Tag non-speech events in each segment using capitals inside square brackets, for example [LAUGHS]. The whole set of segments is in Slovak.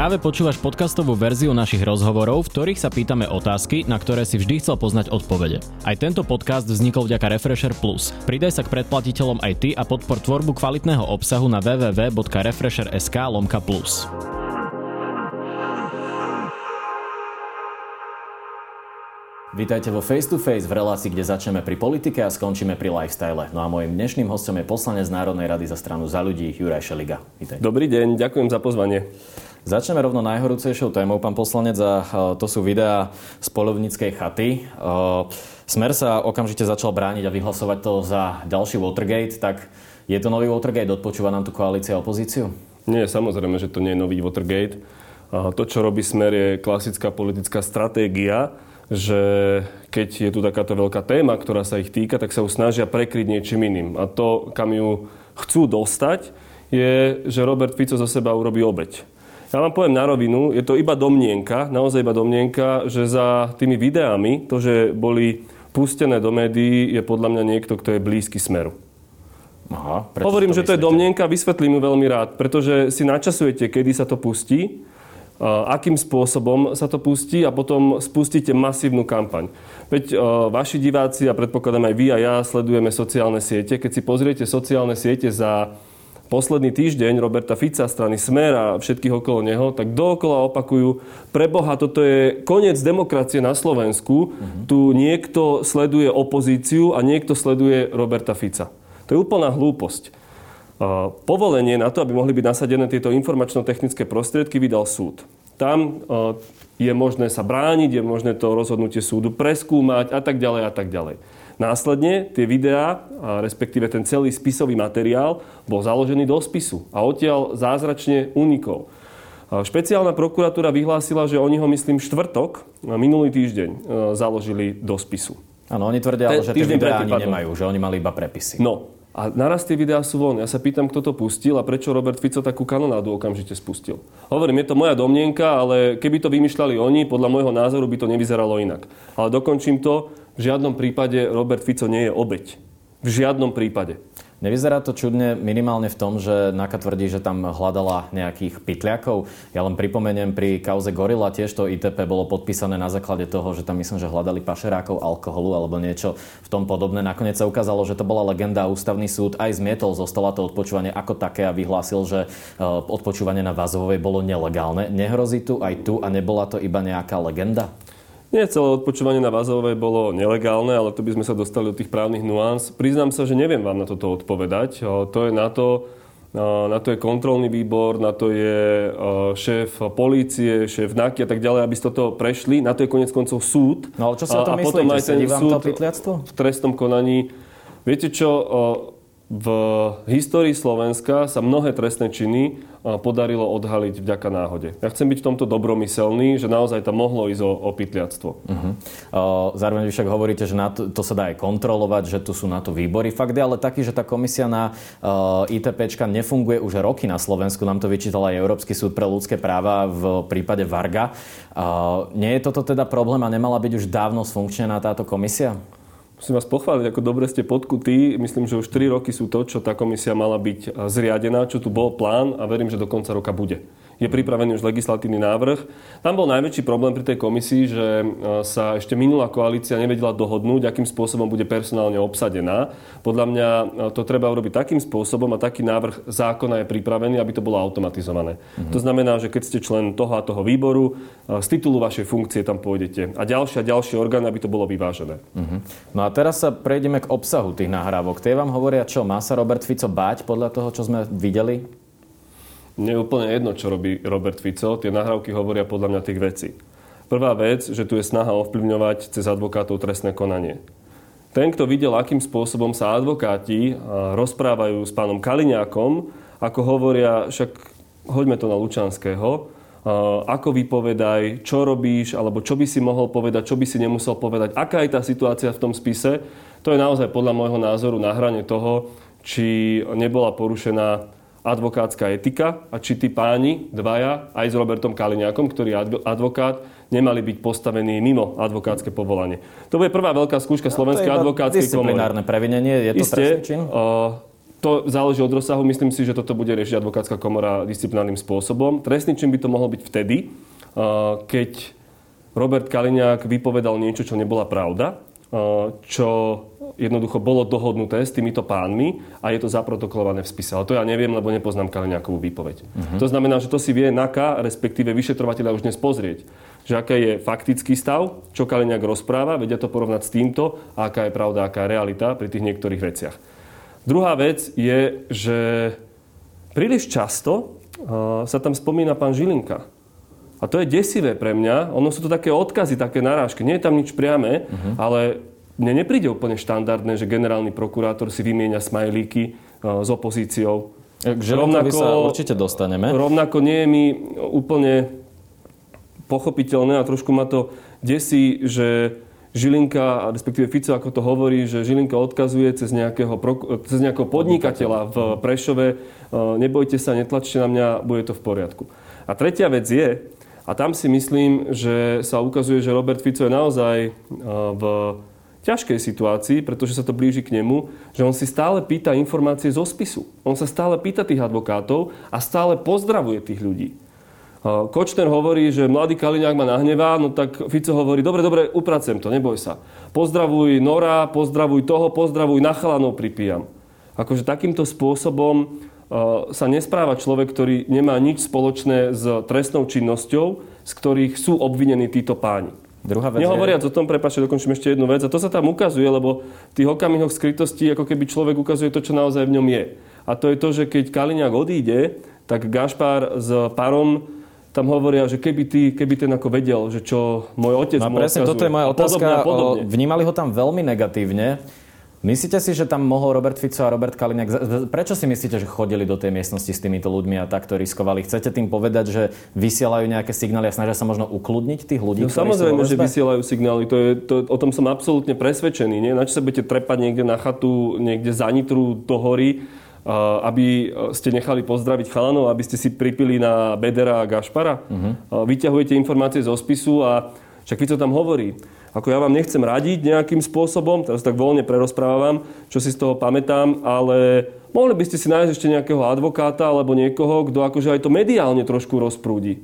Práve počúvaš podcastovú verziu našich rozhovorov, v ktorých sa pýtame otázky, na ktoré si vždy chcel poznať odpovede. Aj tento podcast vznikol vďaka Refresher Plus. Pridaj sa k predplatiteľom aj ty a podpor tvorbu kvalitného obsahu na www.refresher.sk lomka plus. Vítajte vo Face to Face v relácii, kde začneme pri politike a skončíme pri lifestyle. No a môjim dnešným hostom je poslanec Národnej rady za stranu za ľudí Juraj Šeliga. Vítaj. Dobrý deň, ďakujem za pozvanie. Začneme rovno najhorúcejšou témou, pán poslanec, a to sú videá z polovníckej chaty. Smer sa okamžite začal brániť a vyhlasovať to za ďalší Watergate, tak je to nový Watergate? Odpočúva nám tu koalícia a opozíciu? Nie, samozrejme, že to nie je nový Watergate. To, čo robí Smer, je klasická politická stratégia, že keď je tu takáto veľká téma, ktorá sa ich týka, tak sa ju snažia prekryť niečím iným. A to, kam ju chcú dostať, je, že Robert Fico zo seba urobí obeď. Ja vám poviem na rovinu, je to iba domnienka, naozaj iba domnienka, že za tými videami, to, že boli pustené do médií, je podľa mňa niekto, kto je blízky smeru. Aha, Hovorím, to že to je domnienka, vysvetlím ju veľmi rád, pretože si načasujete, kedy sa to pustí, akým spôsobom sa to pustí a potom spustíte masívnu kampaň. Veď vaši diváci a predpokladám aj vy a ja sledujeme sociálne siete. Keď si pozriete sociálne siete za posledný týždeň Roberta Fica, strany Smer a všetkých okolo neho, tak dookola opakujú, preboha, toto je koniec demokracie na Slovensku. Uh-huh. Tu niekto sleduje opozíciu a niekto sleduje Roberta Fica. To je úplná hlúposť. Povolenie na to, aby mohli byť nasadené tieto informačno-technické prostriedky, vydal súd. Tam je možné sa brániť, je možné to rozhodnutie súdu preskúmať a tak ďalej a tak ďalej. Následne tie videá, respektíve ten celý spisový materiál, bol založený do spisu a odtiaľ zázračne unikol. Špeciálna prokuratúra vyhlásila, že oni ho, myslím, štvrtok, minulý týždeň, e, založili do spisu. Áno, oni tvrdia, Te, že tie videá ani nemajú, že oni mali iba prepisy. No, a naraz tie videá sú von. Ja sa pýtam, kto to pustil a prečo Robert Fico takú kanonádu okamžite spustil. Hovorím, je to moja domnienka, ale keby to vymýšľali oni, podľa môjho názoru by to nevyzeralo inak. Ale dokončím to, v žiadnom prípade Robert Fico nie je obeď. V žiadnom prípade. Nevyzerá to čudne minimálne v tom, že Naka tvrdí, že tam hľadala nejakých pytliakov. Ja len pripomeniem, pri kauze Gorila tiež to ITP bolo podpísané na základe toho, že tam myslím, že hľadali pašerákov alkoholu alebo niečo v tom podobné. Nakoniec sa ukázalo, že to bola legenda a ústavný súd aj zmietol zo stola to odpočúvanie ako také a vyhlásil, že e, odpočúvanie na Vazovej bolo nelegálne. Nehrozí tu aj tu a nebola to iba nejaká legenda? Nie celé odpočúvanie na Vazovej bolo nelegálne, ale to by sme sa dostali do tých právnych nuans. Priznám sa, že neviem vám na toto odpovedať. To je na to, na to je kontrolný výbor, na to je šéf polície, šéf NAKY a tak ďalej, aby ste toto prešli. Na to je konec koncov súd. No ale čo sa to myslíte? potom aj ten súd v trestnom konaní. Viete čo, v histórii Slovenska sa mnohé trestné činy podarilo odhaliť vďaka náhode. Ja chcem byť v tomto dobromyselný, že naozaj tam mohlo ísť o, o pytliactvo. Uh-huh. Zároveň však hovoríte, že na to, to sa dá aj kontrolovať, že tu sú na to výbory. Fakt je ale taký, že tá komisia na uh, ITPčka nefunguje už roky na Slovensku. Nám to vyčítal aj Európsky súd pre ľudské práva v prípade Varga. Uh, nie je toto teda problém a nemala byť už dávno sfunkčená táto komisia? Musím vás pochváliť, ako dobre ste podkutí. Myslím, že už 3 roky sú to, čo tá komisia mala byť eh, zriadená, čo tu bol plán a verím, že do konca roka bude je pripravený už legislatívny návrh. Tam bol najväčší problém pri tej komisii, že e, sa ešte minulá koalícia nevedela dohodnúť, akým spôsobom bude personálne obsadená. Podľa mňa e, to treba urobiť takým spôsobom a taký návrh zákona je pripravený, aby to bolo automatizované. Mm-hmm. To znamená, že keď ste člen toho a toho výboru, e, z titulu vašej funkcie tam pôjdete. A ďalšie a ďalšie orgány, aby to bolo vyvážené. Mm-hmm. No a teraz sa prejdeme k obsahu tých nahrávok. Tie vám hovoria čo? Má sa Robert Fico báť podľa toho, čo sme videli? Mne je úplne jedno, čo robí Robert Fico. Tie nahrávky hovoria podľa mňa tých vecí. Prvá vec, že tu je snaha ovplyvňovať cez advokátov trestné konanie. Ten, kto videl, akým spôsobom sa advokáti rozprávajú s pánom Kaliňákom, ako hovoria, však hoďme to na Lučanského, ako vypovedaj, čo robíš, alebo čo by si mohol povedať, čo by si nemusel povedať, aká je tá situácia v tom spise, to je naozaj podľa môjho názoru na hrane toho, či nebola porušená advokátska etika a či tí páni, dvaja, aj s Robertom Kaliňákom, ktorý je advokát, nemali byť postavení mimo advokátske povolanie. To bude prvá veľká skúška no, Slovenskej advokátskej komory. Disciplinárne previnenie, je to Isté, čin? Uh, to záleží od rozsahu. Myslím si, že toto bude riešiť advokátska komora disciplinárnym spôsobom. Trestný čin by to mohol byť vtedy, keď Robert Kaliňák vypovedal niečo, čo nebola pravda, čo jednoducho bolo dohodnuté s týmito pánmi a je to zaprotokolované v spise. Ale to ja neviem, lebo nepoznám Kaliňákovú výpoveď. Uh-huh. To znamená, že to si vie NAKA, respektíve vyšetrovateľa už dnes pozrieť že aký je faktický stav, čo Kaliňák rozpráva, vedia to porovnať s týmto a aká je pravda, aká je realita pri tých niektorých veciach. Druhá vec je, že príliš často uh, sa tam spomína pán Žilinka. A to je desivé pre mňa. Ono sú to také odkazy, také narážky. Nie je tam nič priame, uh-huh. ale mne nepríde úplne štandardné, že generálny prokurátor si vymieňa smajlíky uh, s opozíciou. K rovnako, sa určite dostaneme. Rovnako nie je mi úplne pochopiteľné a trošku ma to desí, že Žilinka, respektíve Fico, ako to hovorí, že Žilinka odkazuje cez nejakého, cez nejakého podnikateľa v Prešove, e, nebojte sa, netlačte na mňa, bude to v poriadku. A tretia vec je, a tam si myslím, že sa ukazuje, že Robert Fico je naozaj e, v ťažkej situácii, pretože sa to blíži k nemu, že on si stále pýta informácie zo spisu. On sa stále pýta tých advokátov a stále pozdravuje tých ľudí. Kočner hovorí, že mladý Kaliňák ma nahnevá, no tak Fico hovorí, dobre, dobre, upracujem to, neboj sa. Pozdravuj Nora, pozdravuj toho, pozdravuj na chalanov pripijam. Akože takýmto spôsobom sa nespráva človek, ktorý nemá nič spoločné s trestnou činnosťou, z ktorých sú obvinení títo páni. Druhá vec Nehovoriac je... o tom, prepáčte, dokončím ešte jednu vec. A to sa tam ukazuje, lebo v tých okamihoch skrytosti ako keby človek ukazuje to, čo naozaj v ňom je. A to je to, že keď Kaliňák odíde, tak Gašpar s Parom tam hovoria, že keby, ty, keby ten ako vedel, že čo môj otec no, mu presne, toto je moja otázka. Podobne podobne. Vnímali ho tam veľmi negatívne. Myslíte si, že tam mohol Robert Fico a Robert Kaliňák... Prečo si myslíte, že chodili do tej miestnosti s týmito ľuďmi a takto riskovali? Chcete tým povedať, že vysielajú nejaké signály a snažia sa možno ukludniť tých ľudí? No, samozrejme, že vysielajú signály. To je, to, o tom som absolútne presvedčený. Nie? Na čo sa budete trepať niekde na chatu, niekde za Nitru do hory aby ste nechali pozdraviť chalanov, aby ste si pripili na Bedera a Gašpara. Uh-huh. Vyťahujete informácie zo spisu a však Fico tam hovorí. Ako ja vám nechcem radiť nejakým spôsobom, teraz tak voľne prerozprávam, čo si z toho pamätám, ale mohli by ste si nájsť ešte nejakého advokáta alebo niekoho, kto akože aj to mediálne trošku rozprúdi.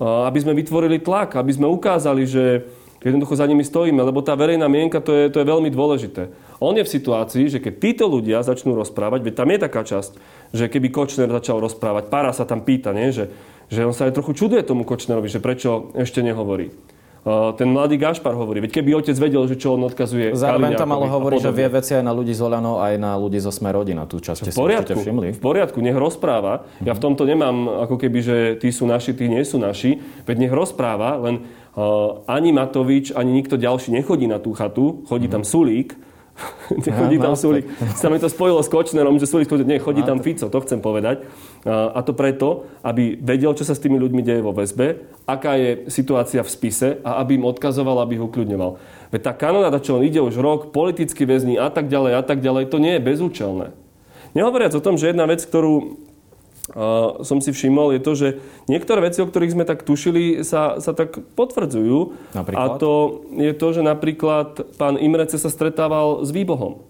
Aby sme vytvorili tlak, aby sme ukázali, že jednoducho za nimi stojíme, lebo tá verejná mienka to je, to je veľmi dôležité. On je v situácii, že keď títo ľudia začnú rozprávať, veď tam je taká časť, že keby Kočner začal rozprávať, Para sa tam pýta, nie? Že, že on sa aj trochu čuduje tomu Kočnerovi, že prečo ešte nehovorí. Uh, ten mladý Gašpar hovorí, veď keby otec vedel, že čo on odkazuje Zároveň tam ale hovorí, že vie veci aj na ľudí z Olano, aj na ľudí zo Sme rodina. Tú časť v poriadku, si všimli. V poriadku, nech rozpráva. Ja v tomto nemám ako keby, že tí sú naši, tí nie sú naši. Veď nech rozpráva, len uh, ani Matovič, ani nikto ďalší nechodí na tú chatu, chodí mm-hmm. tam Sulík, [LAUGHS] chodí tam no, Sulik. [LAUGHS] Sa mi to spojilo s Kočnerom, že Sulik nie, chodí tam Fico, to chcem povedať. A to preto, aby vedel, čo sa s tými ľuďmi deje vo väzbe, aká je situácia v spise a aby im odkazoval, aby ho ukľudňoval. Veď tá kanonáda, čo on ide už rok, politicky väzni a tak ďalej a tak ďalej, to nie je bezúčelné. Nehovoriac o tom, že jedna vec, ktorú som si všimol, je to, že niektoré veci, o ktorých sme tak tušili, sa, sa tak potvrdzujú. Napríklad? A to je to, že napríklad pán Imrece sa stretával s výbohom.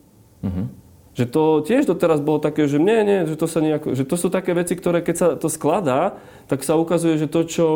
Uh-huh. Že to tiež doteraz bolo také, že nie, nie, že to, sa nejako, že to sú také veci, ktoré keď sa to skladá, tak sa ukazuje, že to, čo,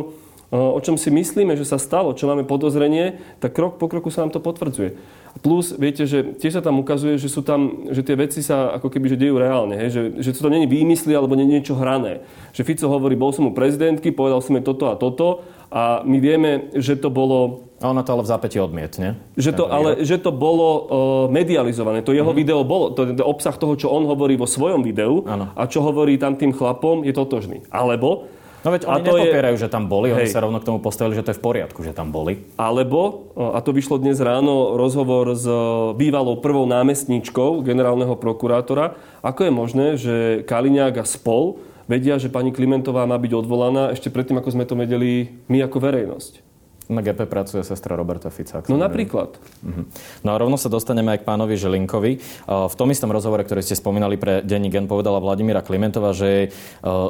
o čom si myslíme, že sa stalo, čo máme podozrenie, tak krok po kroku sa nám to potvrdzuje. Plus, viete, že tiež sa tam ukazuje, že sú tam, že tie veci sa ako keby že dejú reálne, hej? Že, že to není výmysly alebo nie niečo hrané. Že Fico hovorí, bol som u prezidentky, povedal som jej toto a toto a my vieme, že to bolo... A ona to ale v zápäti odmietne. Že to, ale, že to bolo uh, medializované. To jeho mm-hmm. video bolo, to, to obsah toho, čo on hovorí vo svojom videu ano. a čo hovorí tam tým chlapom, je totožný. Alebo No veď oni nepopierajú, je... že tam boli, hej. oni sa rovno k tomu postavili, že to je v poriadku, že tam boli. Alebo, a to vyšlo dnes ráno, rozhovor s bývalou prvou námestníčkou generálneho prokurátora, ako je možné, že Kaliňák a spol vedia, že pani Klimentová má byť odvolaná ešte predtým, ako sme to vedeli my ako verejnosť. Na GP pracuje sestra Roberta Fica. No napríklad. Uh-huh. No a rovno sa dostaneme aj k pánovi Žilinkovi. V tom istom rozhovore, ktorý ste spomínali pre Denní Gen, povedala Vladimíra Klimentová, že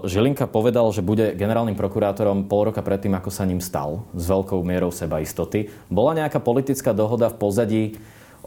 Žilinka povedal, že bude generálnym prokurátorom pol roka predtým, ako sa ním stal, s veľkou mierou seba istoty. Bola nejaká politická dohoda v pozadí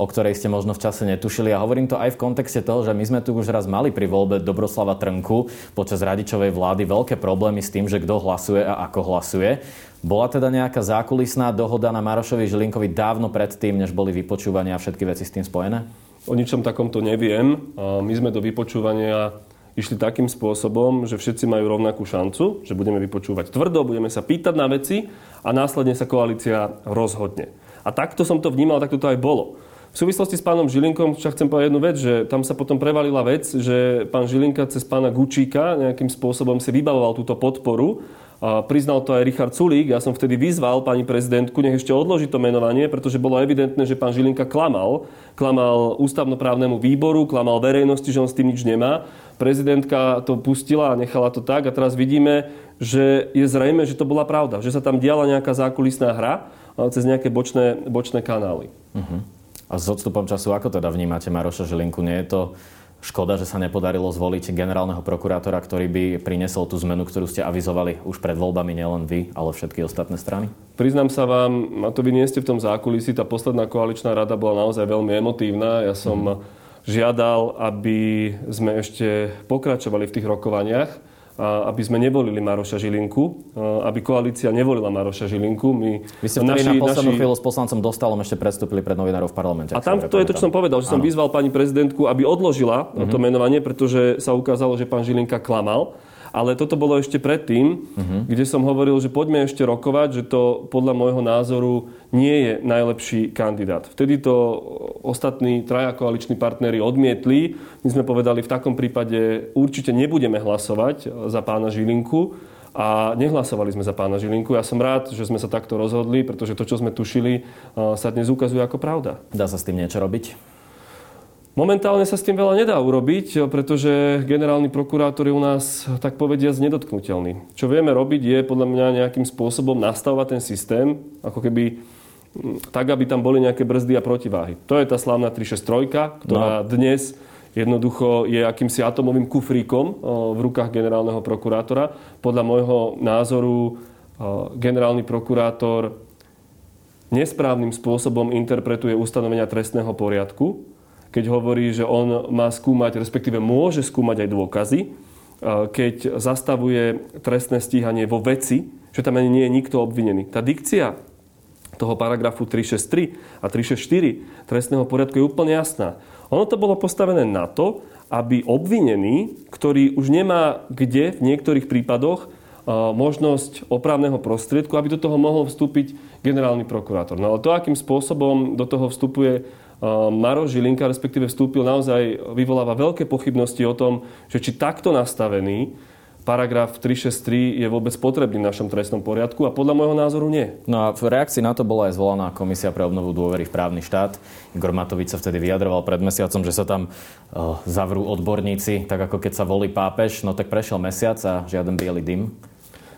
o ktorej ste možno v čase netušili. A hovorím to aj v kontexte toho, že my sme tu už raz mali pri voľbe Dobroslava Trnku počas radičovej vlády veľké problémy s tým, že kto hlasuje a ako hlasuje. Bola teda nejaká zákulisná dohoda na Marošovi Žilinkovi dávno predtým, než boli vypočúvania a všetky veci s tým spojené? O ničom takomto neviem. My sme do vypočúvania išli takým spôsobom, že všetci majú rovnakú šancu, že budeme vypočúvať tvrdo, budeme sa pýtať na veci a následne sa koalícia rozhodne. A takto som to vnímal, takto to aj bolo. V súvislosti s pánom Žilinkom však chcem povedať jednu vec, že tam sa potom prevalila vec, že pán Žilinka cez pána Gučíka nejakým spôsobom si vybavoval túto podporu a priznal to aj Richard Sulík. Ja som vtedy vyzval pani prezidentku, nech ešte odloží to menovanie, pretože bolo evidentné, že pán Žilinka klamal. Klamal ústavnoprávnemu výboru, klamal verejnosti, že on s tým nič nemá. Prezidentka to pustila a nechala to tak a teraz vidíme, že je zrejme, že to bola pravda. Že sa tam diala nejaká zákulisná hra cez nejaké bočné, bočné kanály. Uh-huh. A s odstupom času, ako teda vnímate Maroša Žilinku? Nie je to Škoda, že sa nepodarilo zvoliť generálneho prokurátora, ktorý by priniesol tú zmenu, ktorú ste avizovali už pred voľbami, nielen vy, ale všetky ostatné strany? Priznám sa vám, a to vy nie ste v tom zákulisí, tá posledná koaličná rada bola naozaj veľmi emotívna. Ja som mm. žiadal, aby sme ešte pokračovali v tých rokovaniach aby sme nevolili Maroša Žilinku, aby koalícia nevolila Maroša Žilinku. My, Vy ste naši, na poslednú naši... chvíľu s poslancom Dostalom ešte predstúpili pred novinárov v parlamente. A tam to je to, čo som povedal, že som vyzval pani prezidentku, aby odložila mm-hmm. to menovanie, pretože sa ukázalo, že pán Žilinka klamal. Ale toto bolo ešte predtým, uh-huh. kde som hovoril, že poďme ešte rokovať, že to podľa môjho názoru nie je najlepší kandidát. Vtedy to ostatní traja koaliční partnery odmietli. My sme povedali, v takom prípade určite nebudeme hlasovať za pána Žilinku a nehlasovali sme za pána Žilinku. Ja som rád, že sme sa takto rozhodli, pretože to, čo sme tušili, sa dnes ukazuje ako pravda. Dá sa s tým niečo robiť? Momentálne sa s tým veľa nedá urobiť, pretože generálny prokurátor je u nás, tak povediať, nedotknutelný. Čo vieme robiť je podľa mňa nejakým spôsobom nastavovať ten systém, ako keby mm, tak, aby tam boli nejaké brzdy a protiváhy. To je tá slávna 363, ktorá no. dnes jednoducho je akýmsi atomovým kufríkom v rukách generálneho prokurátora. Podľa môjho názoru generálny prokurátor nesprávnym spôsobom interpretuje ustanovenia trestného poriadku keď hovorí, že on má skúmať, respektíve môže skúmať aj dôkazy, keď zastavuje trestné stíhanie vo veci, že tam ani nie je nikto obvinený. Tá dikcia toho paragrafu 363 a 364 trestného poriadku je úplne jasná. Ono to bolo postavené na to, aby obvinený, ktorý už nemá kde v niektorých prípadoch možnosť opravného prostriedku, aby do toho mohol vstúpiť generálny prokurátor. No ale to, akým spôsobom do toho vstupuje Maroš Žilinka, respektíve vstúpil, naozaj vyvoláva veľké pochybnosti o tom, že či takto nastavený paragraf 363 je vôbec potrebný v našom trestnom poriadku a podľa môjho názoru nie. No a v reakcii na to bola aj zvolaná Komisia pre obnovu dôvery v právny štát. Igor Matovič sa vtedy vyjadroval pred mesiacom, že sa tam uh, zavrú odborníci, tak ako keď sa volí pápež. No tak prešiel mesiac a žiaden biely dym.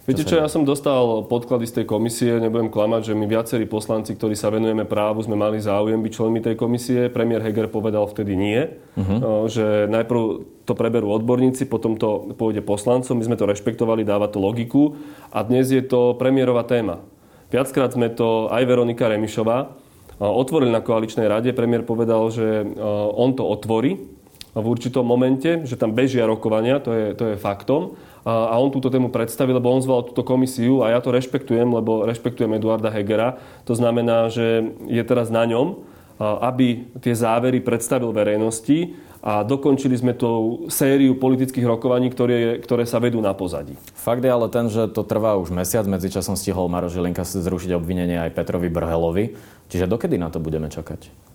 Viete čo, ja som dostal podklady z tej komisie, nebudem klamať, že my viacerí poslanci, ktorí sa venujeme právu, sme mali záujem byť členmi tej komisie. Premiér Heger povedal vtedy nie, uh-huh. že najprv to preberú odborníci, potom to pôjde poslancom, my sme to rešpektovali, dáva to logiku a dnes je to premiérová téma. Viackrát sme to aj Veronika Remišová otvorili na koaličnej rade. Premiér povedal, že on to otvorí v určitom momente, že tam bežia rokovania, to je, to je faktom a on túto tému predstavil, lebo on zval túto komisiu a ja to rešpektujem, lebo rešpektujem Eduarda Hegera. To znamená, že je teraz na ňom, aby tie závery predstavil verejnosti a dokončili sme tú sériu politických rokovaní, ktoré, ktoré sa vedú na pozadí. Fakt je ale ten, že to trvá už mesiac, medzičasom stihol Maro Žilinka zrušiť obvinenie aj Petrovi Brhelovi. Čiže dokedy na to budeme čakať?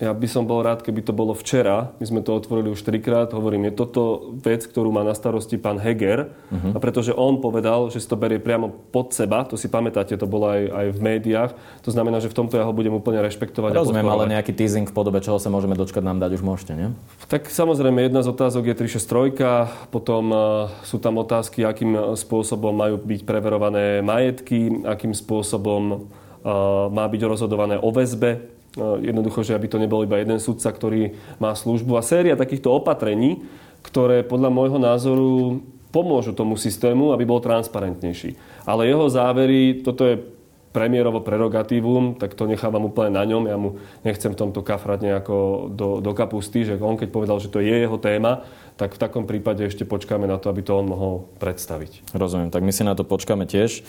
Ja by som bol rád, keby to bolo včera. My sme to otvorili už trikrát. Hovorím, je toto vec, ktorú má na starosti pán Heger. Uh-huh. A pretože on povedal, že si to berie priamo pod seba, to si pamätáte, to bolo aj, aj v médiách. To znamená, že v tomto ja ho budem úplne rešpektovať. Rozumiem, ale nejaký teasing v podobe, čoho sa môžeme dočkať, nám dať už môžete, nie? Tak samozrejme, jedna z otázok je 363, potom uh, sú tam otázky, akým spôsobom majú byť preverované majetky, akým spôsobom uh, má byť rozhodované o väzbe jednoducho, že aby to nebol iba jeden sudca, ktorý má službu. A séria takýchto opatrení, ktoré podľa môjho názoru pomôžu tomu systému, aby bol transparentnejší. Ale jeho závery, toto je premiérovo prerogatívum, tak to nechávam úplne na ňom. Ja mu nechcem v tomto kafrať nejako do, do kapusty, že on keď povedal, že to je jeho téma, tak v takom prípade ešte počkáme na to, aby to on mohol predstaviť. Rozumiem, tak my si na to počkáme tiež.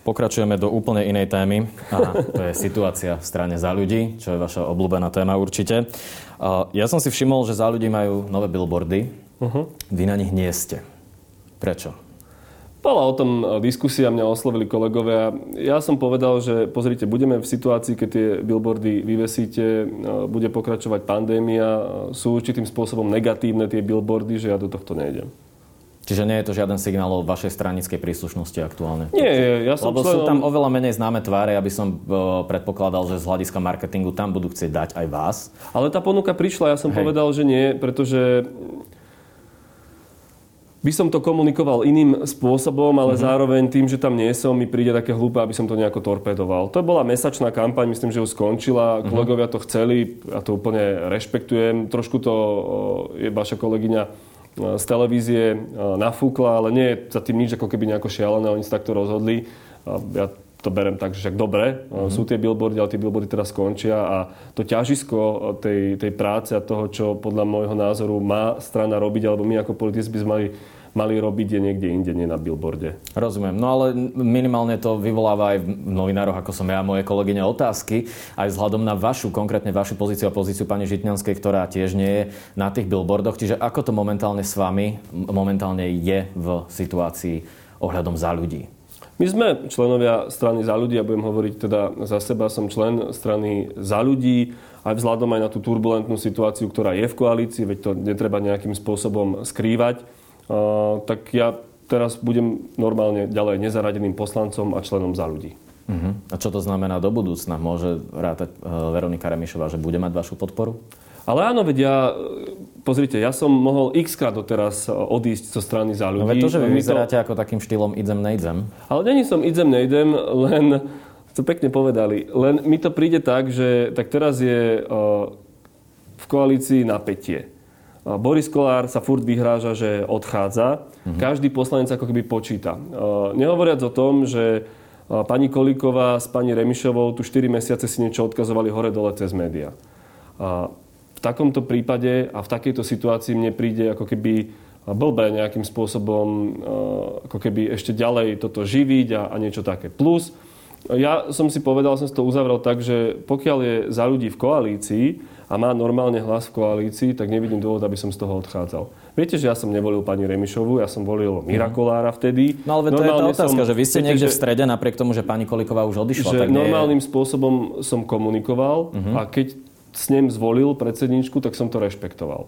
Pokračujeme do úplne inej témy a to je situácia v strane za ľudí, čo je vaša obľúbená téma určite. Ja som si všimol, že za ľudí majú nové billboardy. Uh-huh. Vy na nich nie ste. Prečo? Bola o tom diskusia, mňa oslovili kolegovia. Ja som povedal, že pozrite, budeme v situácii, keď tie billboardy vyvesíte, bude pokračovať pandémia, sú určitým spôsobom negatívne tie billboardy, že ja do tohto nejdem. Čiže nie je to žiaden signál o vašej stranickej príslušnosti aktuálne? Nie, ja som Lebo členom... sú tam oveľa menej známe tváre, aby som e, predpokladal, že z hľadiska marketingu tam budú chcieť dať aj vás. Ale tá ponuka prišla, ja som Hej. povedal, že nie, pretože by som to komunikoval iným spôsobom, ale mm-hmm. zároveň tým, že tam nie som, mi príde také hlúpe, aby som to nejako torpedoval. To bola mesačná kampaň, myslím, že už skončila. Mm-hmm. Kolegovia to chceli, ja to úplne rešpektujem. Trošku to je vaša kolegyňa z televízie nafúkla, ale nie je za tým nič ako keby nejako šialené, oni sa takto rozhodli. Ja to berem tak, že však dobre, mm-hmm. sú tie billboardy, ale tie billboardy teraz skončia a to ťažisko tej, tej práce a toho, čo podľa môjho názoru má strana robiť, alebo my ako politici by sme mali mali robiť je niekde inde, nie na billboarde. Rozumiem. No ale minimálne to vyvoláva aj v novinároch, ako som ja a moje kolegyne, otázky, aj vzhľadom na vašu, konkrétne vašu pozíciu a pozíciu pani Žitňanskej, ktorá tiež nie je na tých billboardoch. Čiže ako to momentálne s vami momentálne je v situácii ohľadom za ľudí? My sme členovia strany za ľudí, ja budem hovoriť teda za seba, som člen strany za ľudí, aj vzhľadom aj na tú turbulentnú situáciu, ktorá je v koalícii, veď to netreba nejakým spôsobom skrývať tak ja teraz budem normálne ďalej nezaradeným poslancom a členom za ľudí. Uh-huh. A čo to znamená do budúcna? Môže rátať e, Veronika Remišová, že bude mať vašu podporu? Ale áno, veď ja, e, pozrite, ja som mohol x krát doteraz e, odísť zo strany za ľudí. No veď to, že vy vyzeráte to... ako takým štýlom idem, nejdem. Ale není som idem, nejdem, len, to pekne povedali, len mi to príde tak, že tak teraz je v koalícii napätie. Boris Kolár sa furt vyhráža, že odchádza. Mm-hmm. Každý poslanec ako keby počíta. Nehovoriac o tom, že pani Kolíková s pani Remišovou tu 4 mesiace si niečo odkazovali hore-dole cez médiá. V takomto prípade a v takejto situácii mne príde ako keby blbé nejakým spôsobom ako keby ešte ďalej toto živiť a, a niečo také. Plus, ja som si povedal, som si to uzavrel tak, že pokiaľ je za ľudí v koalícii, a má normálne hlas v koalícii, tak nevidím dôvod, aby som z toho odchádzal. Viete, že ja som nevolil pani Remišovu, ja som volil Mirakolára vtedy. No ale to normálne je tá otázka, som, že vy ste viete, niekde že, v strede, napriek tomu, že pani Koliková už odišla. Že tak nie... normálnym spôsobom som komunikoval uh-huh. a keď s ním zvolil predsedničku, tak som to rešpektoval.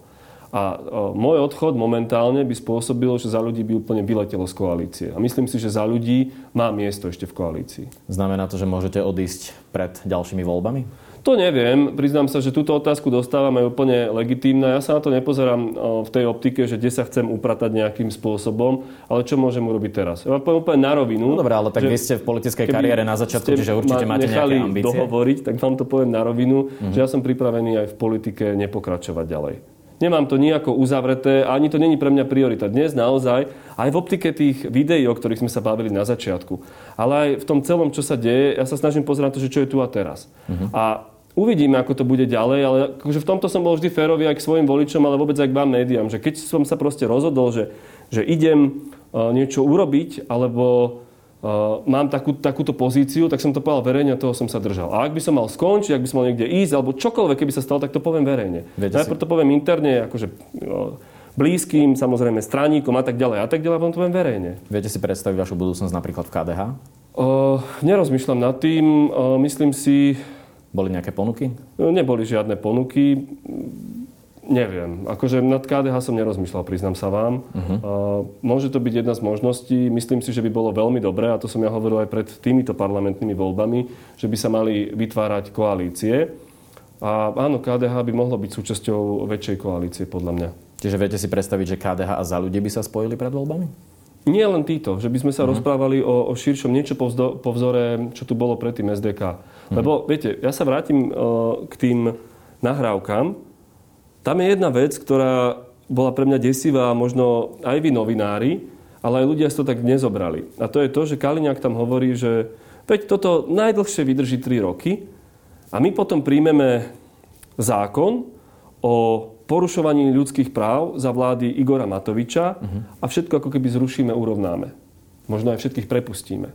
A o, môj odchod momentálne by spôsobil, že za ľudí by úplne vyletelo z koalície. A myslím si, že za ľudí má miesto ešte v koalícii. Znamená to, že môžete odísť pred ďalšími voľbami? To neviem. Priznám sa, že túto otázku dostávam aj úplne legitímna. Ja sa na to nepozerám v tej optike, že kde sa chcem upratať nejakým spôsobom, ale čo môžem urobiť teraz. Ja vám poviem úplne na rovinu. No dobré, ale tak vy ste v politickej kariére na začiatku, čiže určite máte nejaké ambície. dohovoriť, tak vám to poviem na rovinu, mm-hmm. že ja som pripravený aj v politike nepokračovať ďalej. Nemám to nejako uzavreté, ani to není pre mňa priorita. Dnes naozaj, aj v optike tých videí, o ktorých sme sa bavili na začiatku, ale aj v tom celom, čo sa deje, ja sa snažím pozerať na to, že čo je tu a teraz. Uh-huh. A Uvidíme, ako to bude ďalej, ale akože v tomto som bol vždy férový aj k svojim voličom, ale vôbec aj k vám médiám, že keď som sa proste rozhodol, že, že idem uh, niečo urobiť, alebo uh, mám takú, takúto pozíciu, tak som to povedal verejne a toho som sa držal. A ak by som mal skončiť, ak by som mal niekde ísť, alebo čokoľvek, keby sa stalo, tak to poviem verejne. Viete Najprv si... to poviem interne, akože uh, blízkym, samozrejme straníkom a tak ďalej a tak ďalej, potom to poviem verejne. Viete si predstaviť vašu budúcnosť napríklad v KDH? Uh, nerozmýšľam nad tým. Uh, myslím si, boli nejaké ponuky? No, neboli žiadne ponuky. Neviem. Akože nad KDH som nerozmýšľal, priznám sa vám. Uh-huh. Uh, môže to byť jedna z možností. Myslím si, že by bolo veľmi dobré, a to som ja hovoril aj pred týmito parlamentnými voľbami, že by sa mali vytvárať koalície. A áno, KDH by mohlo byť súčasťou väčšej koalície, podľa mňa. Čiže viete si predstaviť, že KDH a za ľudí by sa spojili pred voľbami? Nie len títo, že by sme sa uh-huh. rozprávali o, o širšom niečo po, vzdo, po vzore, čo tu bolo predtým SDK. Mhm. Lebo, viete, ja sa vrátim uh, k tým nahrávkam. Tam je jedna vec, ktorá bola pre mňa desivá, možno aj vy novinári, ale aj ľudia si to tak nezobrali. A to je to, že Kaliňák tam hovorí, že Veď toto najdlhšie vydrží 3 roky a my potom príjmeme zákon o porušovaní ľudských práv za vlády Igora Matoviča uh-huh. a všetko ako keby zrušíme, urovnáme. Možno aj všetkých prepustíme.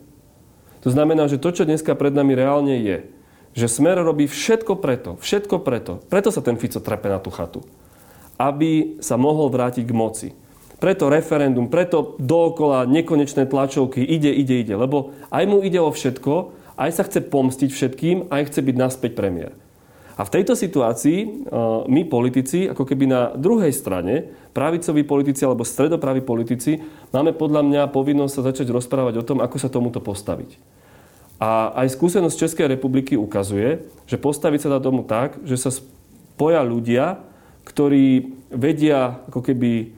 To znamená, že to, čo dneska pred nami reálne je, že Smer robí všetko preto, všetko preto, preto sa ten Fico trepe na tú chatu, aby sa mohol vrátiť k moci. Preto referendum, preto dookola nekonečné tlačovky, ide, ide, ide. Lebo aj mu ide o všetko, aj sa chce pomstiť všetkým, aj chce byť naspäť premiér. A v tejto situácii e, my politici, ako keby na druhej strane, pravicoví politici alebo stredopraví politici, máme podľa mňa povinnosť sa začať rozprávať o tom, ako sa tomuto postaviť. A aj skúsenosť Českej republiky ukazuje, že postaviť sa na tomu tak, že sa spoja ľudia, ktorí vedia ako keby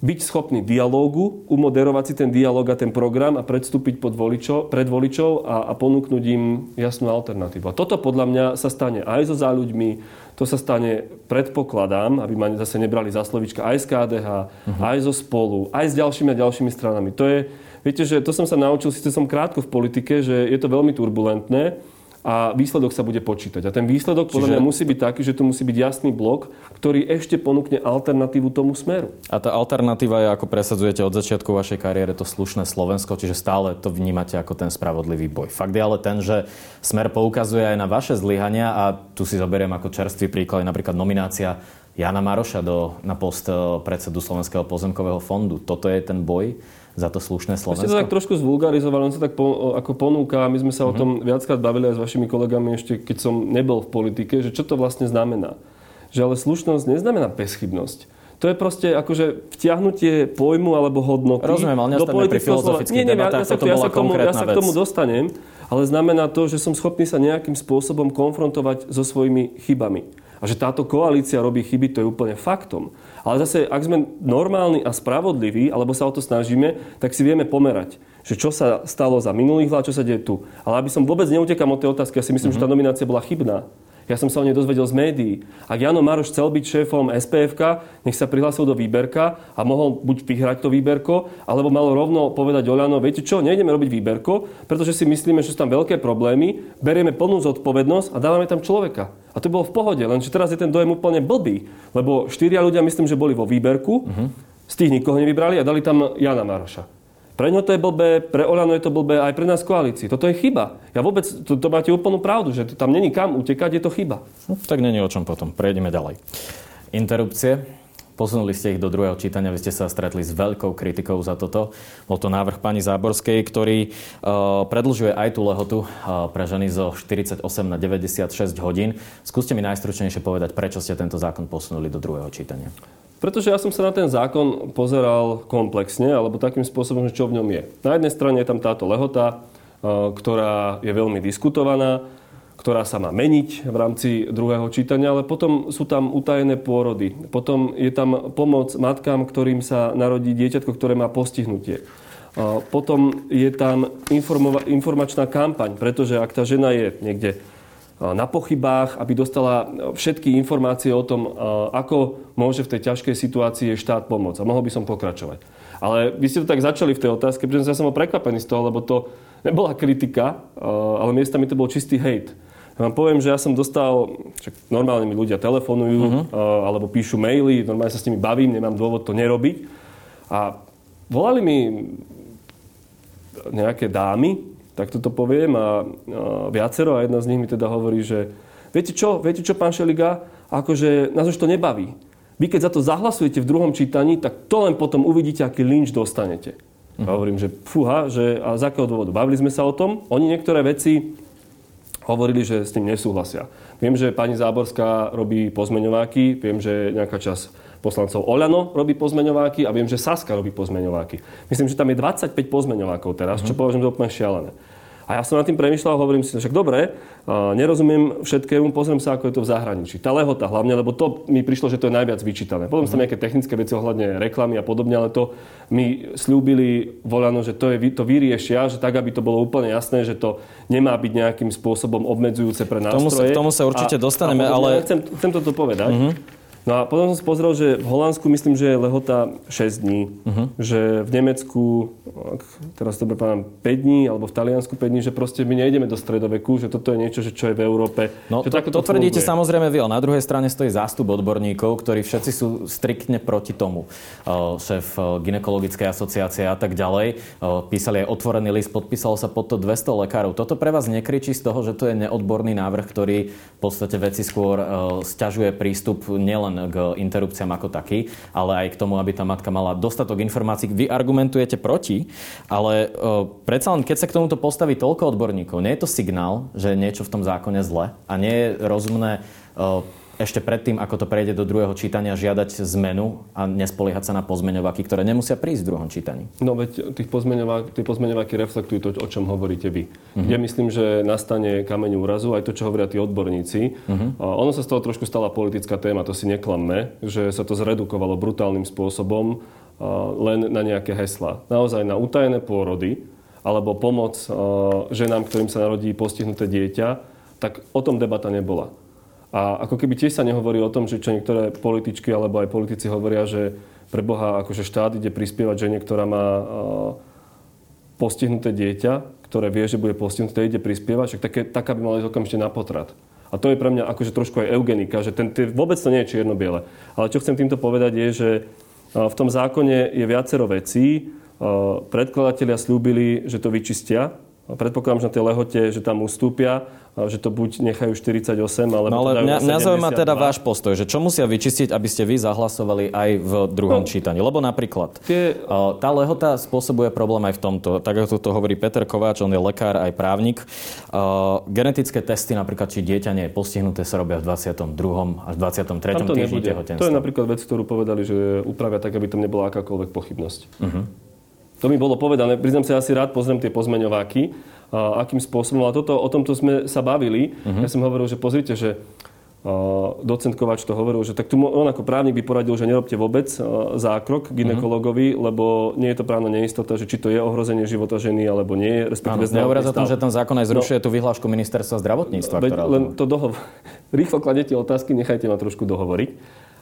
byť schopný dialógu, umoderovať si ten dialóg a ten program a predstúpiť pod voličov, pred voličov a, a ponúknuť im jasnú alternatívu. A toto podľa mňa sa stane aj so záľuďmi, to sa stane, predpokladám, aby ma zase nebrali za slovička, aj z KDH, uh-huh. Mhm. aj zo spolu, aj s ďalšími a ďalšími stranami. To je, viete, že to som sa naučil, síce som krátko v politike, že je to veľmi turbulentné, a výsledok sa bude počítať. A ten výsledok podľa Čiže... mňa musí byť taký, že tu musí byť jasný blok, ktorý ešte ponúkne alternatívu tomu smeru. A tá alternatíva je, ako presadzujete od začiatku vašej kariéry, to slušné Slovensko, čiže stále to vnímate ako ten spravodlivý boj. Fakt je ale ten, že smer poukazuje aj na vaše zlyhania a tu si zoberiem ako čerstvý príklad napríklad nominácia Jana Maroša do, na post eh, predsedu Slovenského pozemkového fondu. Toto je ten boj za to slušné Slovensko? Ste to tak trošku zvulgarizovali, on sa tak po, ako ponúka, my sme sa mm-hmm. o tom mhm. viackrát bavili aj s vašimi kolegami ešte, keď som nebol v politike, že čo to vlastne znamená. Že ale slušnosť neznamená bezchybnosť. To je proste akože vtiahnutie pojmu alebo hodnoty Rozumiem, ale do pri filozofických nie, nie, debatách, ja, sa, to ja, sa tomu, ja sa k tomu dostanem, ale znamená to, že som schopný sa nejakým spôsobom konfrontovať so svojimi chybami. A že táto koalícia robí chyby, to je úplne faktom. Ale zase, ak sme normálni a spravodliví, alebo sa o to snažíme, tak si vieme pomerať, že čo sa stalo za minulých vlád, čo sa deje tu. Ale aby som vôbec neutekam od tej otázky, ja si myslím, mm-hmm. že tá mhm. nominácia bola chybná. Ja som sa o nej dozvedel z médií. Ak Jano Maroš chcel byť šéfom SPFK, nech sa prihlásil do výberka a mohol buď vyhrať to výberko, alebo malo rovno povedať Oľano, viete čo, nejdeme robiť výberko, pretože si myslíme, že sú tam veľké problémy, berieme plnú zodpovednosť a dávame tam človeka. A to bolo v pohode, lenže teraz je ten dojem úplne blbý, lebo štyria ľudia myslím, že boli vo výberku, uh-huh. z tých nikoho nevybrali a dali tam Jana Maroša. Pre ňo to je blbé, pre Olano je to blbé, aj pre nás koalícii. Toto je chyba. Ja vôbec, to, to máte úplnú pravdu, že tam není kam utekať, je to chyba. No, tak není o čom potom. Prejdeme ďalej. Interrupcie. Posunuli ste ich do druhého čítania, vy ste sa stretli s veľkou kritikou za toto. Bol to návrh pani Záborskej, ktorý uh, predlžuje aj tú lehotu uh, pre ženy zo 48 na 96 hodín. Skúste mi najstručnejšie povedať, prečo ste tento zákon posunuli do druhého čítania. Pretože ja som sa na ten zákon pozeral komplexne, alebo takým spôsobom, že čo v ňom je. Na jednej strane je tam táto lehota, e, ktorá je veľmi diskutovaná, ktorá sa má meniť v rámci druhého čítania, ale potom sú tam utajené pôrody. Potom je tam pomoc matkám, ktorým sa narodí dieťatko, ktoré má postihnutie. Potom je tam informačná kampaň, pretože ak tá žena je niekde na pochybách, aby dostala všetky informácie o tom, ako môže v tej ťažkej situácii štát pomôcť. A mohol by som pokračovať. Ale vy ste to tak začali v tej otázke, pretože ja som bol prekvapený z toho, lebo to nebola kritika, ale miestami to bol čistý hejt. Ja vám poviem, že ja som dostal, však normálne mi ľudia telefonujú uh-huh. alebo píšu maily, normálne sa s nimi bavím, nemám dôvod to nerobiť. A volali mi nejaké dámy, tak toto poviem a, viacero a jedna z nich mi teda hovorí, že viete čo, viete čo, pán Šeliga, akože nás už to nebaví. Vy keď za to zahlasujete v druhom čítaní, tak to len potom uvidíte, aký lynč dostanete. Uh-huh. A hovorím, že fúha, že a z akého dôvodu? Bavili sme sa o tom, oni niektoré veci hovorili, že s tým nesúhlasia. Viem, že pani Záborská robí pozmeňováky, viem, že nejaká čas poslancov Oľano robí pozmeňováky a viem, že Saska robí pozmeňováky. Myslím, že tam je 25 pozmeňovákov teraz, čo mhm. považujem za úplne šialené. A ja som nad tým premyšľal hovorím si, však dobre, nerozumiem všetkému, pozriem sa, ako je to v zahraničí. Tá lehota hlavne, lebo to mi prišlo, že to je najviac vyčítané. Potom mm. sa nejaké technické veci ohľadne reklamy a podobne, ale to mi slúbili voľano, že to, je, to vyriešia, že tak, aby to bolo úplne jasné, že to nemá byť nejakým spôsobom obmedzujúce pre nástroje. K tomu sa, k tomu sa určite a, dostaneme, a ale... Chcem, chcem toto povedať. Mm-hmm No a potom som si pozrel, že v Holandsku myslím, že je lehota 6 dní. Uh-huh. Že v Nemecku, teraz dobre pamätám, 5 dní, alebo v Taliansku 5 dní, že proste my nejdeme do stredoveku, že toto je niečo, že čo je v Európe. No že to, to tvrdíte samozrejme vy, ale na druhej strane stojí zástup odborníkov, ktorí všetci sú striktne proti tomu. Šéf ginekologickej asociácie a tak ďalej. Písali aj otvorený list, podpísalo sa pod to 200 lekárov. Toto pre vás nekričí z toho, že to je neodborný návrh, ktorý v podstate veci skôr stiažuje prístup nielen k interrupciám ako taký, ale aj k tomu, aby tá matka mala dostatok informácií. Vy argumentujete proti, ale uh, predsa len keď sa k tomuto postaví toľko odborníkov, nie je to signál, že niečo v tom zákone zle a nie je rozumné uh, ešte predtým, ako to prejde do druhého čítania, žiadať zmenu a nespoliehať sa na pozmeňovaky, ktoré nemusia prísť v druhom čítaní? No veď tých pozmeňovák, tie pozmeňovaky reflektujú to, o čom hovoríte vy. Uh-huh. Ja myslím, že nastane kameň úrazu, aj to, čo hovoria tí odborníci. Uh-huh. Ono sa z toho trošku stala politická téma, to si neklamme, že sa to zredukovalo brutálnym spôsobom len na nejaké hesla. Naozaj na utajené pôrody alebo pomoc ženám, ktorým sa narodí postihnuté dieťa, tak o tom debata nebola. A ako keby tiež sa nehovorí o tom, že čo niektoré političky alebo aj politici hovoria, že pre Boha akože štát ide prispievať žene, ktorá má postihnuté dieťa, ktoré vie, že bude postihnuté, ide prispievať, však také, taká by mala ísť okamžite na potrat. A to je pre mňa akože trošku aj eugenika, že ten, vôbec to nie je čierno-biele. Ale čo chcem týmto povedať je, že v tom zákone je viacero vecí. Predkladatelia slúbili, že to vyčistia. Predpokladám, že na tej lehote, že tam ustúpia že to buď nechajú 48, alebo no, ale mňa, mňa zaujíma teda váš postoj, že čo musia vyčistiť, aby ste vy zahlasovali aj v druhom no, čítaní. Lebo napríklad tie... tá lehota spôsobuje problém aj v tomto. Tak ako to hovorí Peter Kováč, on je lekár aj právnik. Genetické testy, napríklad, či dieťa nie je postihnuté, sa robia v 22. až 23. týždni tehotenstva. To je napríklad vec, ktorú povedali, že upravia tak, aby tam nebola akákoľvek pochybnosť. Uh-huh. To mi bolo povedané. Priznám sa, asi rád pozriem tie pozmeňováky akým spôsobom. Ale toto, o tomto sme sa bavili. Uh-huh. Ja som hovoril, že pozrite, že docent Kovač to hovoril, že tak tu on ako právnik by poradil, že nerobte vôbec zákrok ginekologovi, uh-huh. lebo nie je to právna neistota, že či to je ohrozenie života ženy alebo nie. Respektíve Nehovoria o tom, že ten zákon aj zrušuje no, tú vyhlášku ministerstva zdravotníctva. Veď, len to dohovor. [LAUGHS] Rýchlo kladete otázky, nechajte ma trošku dohovoriť.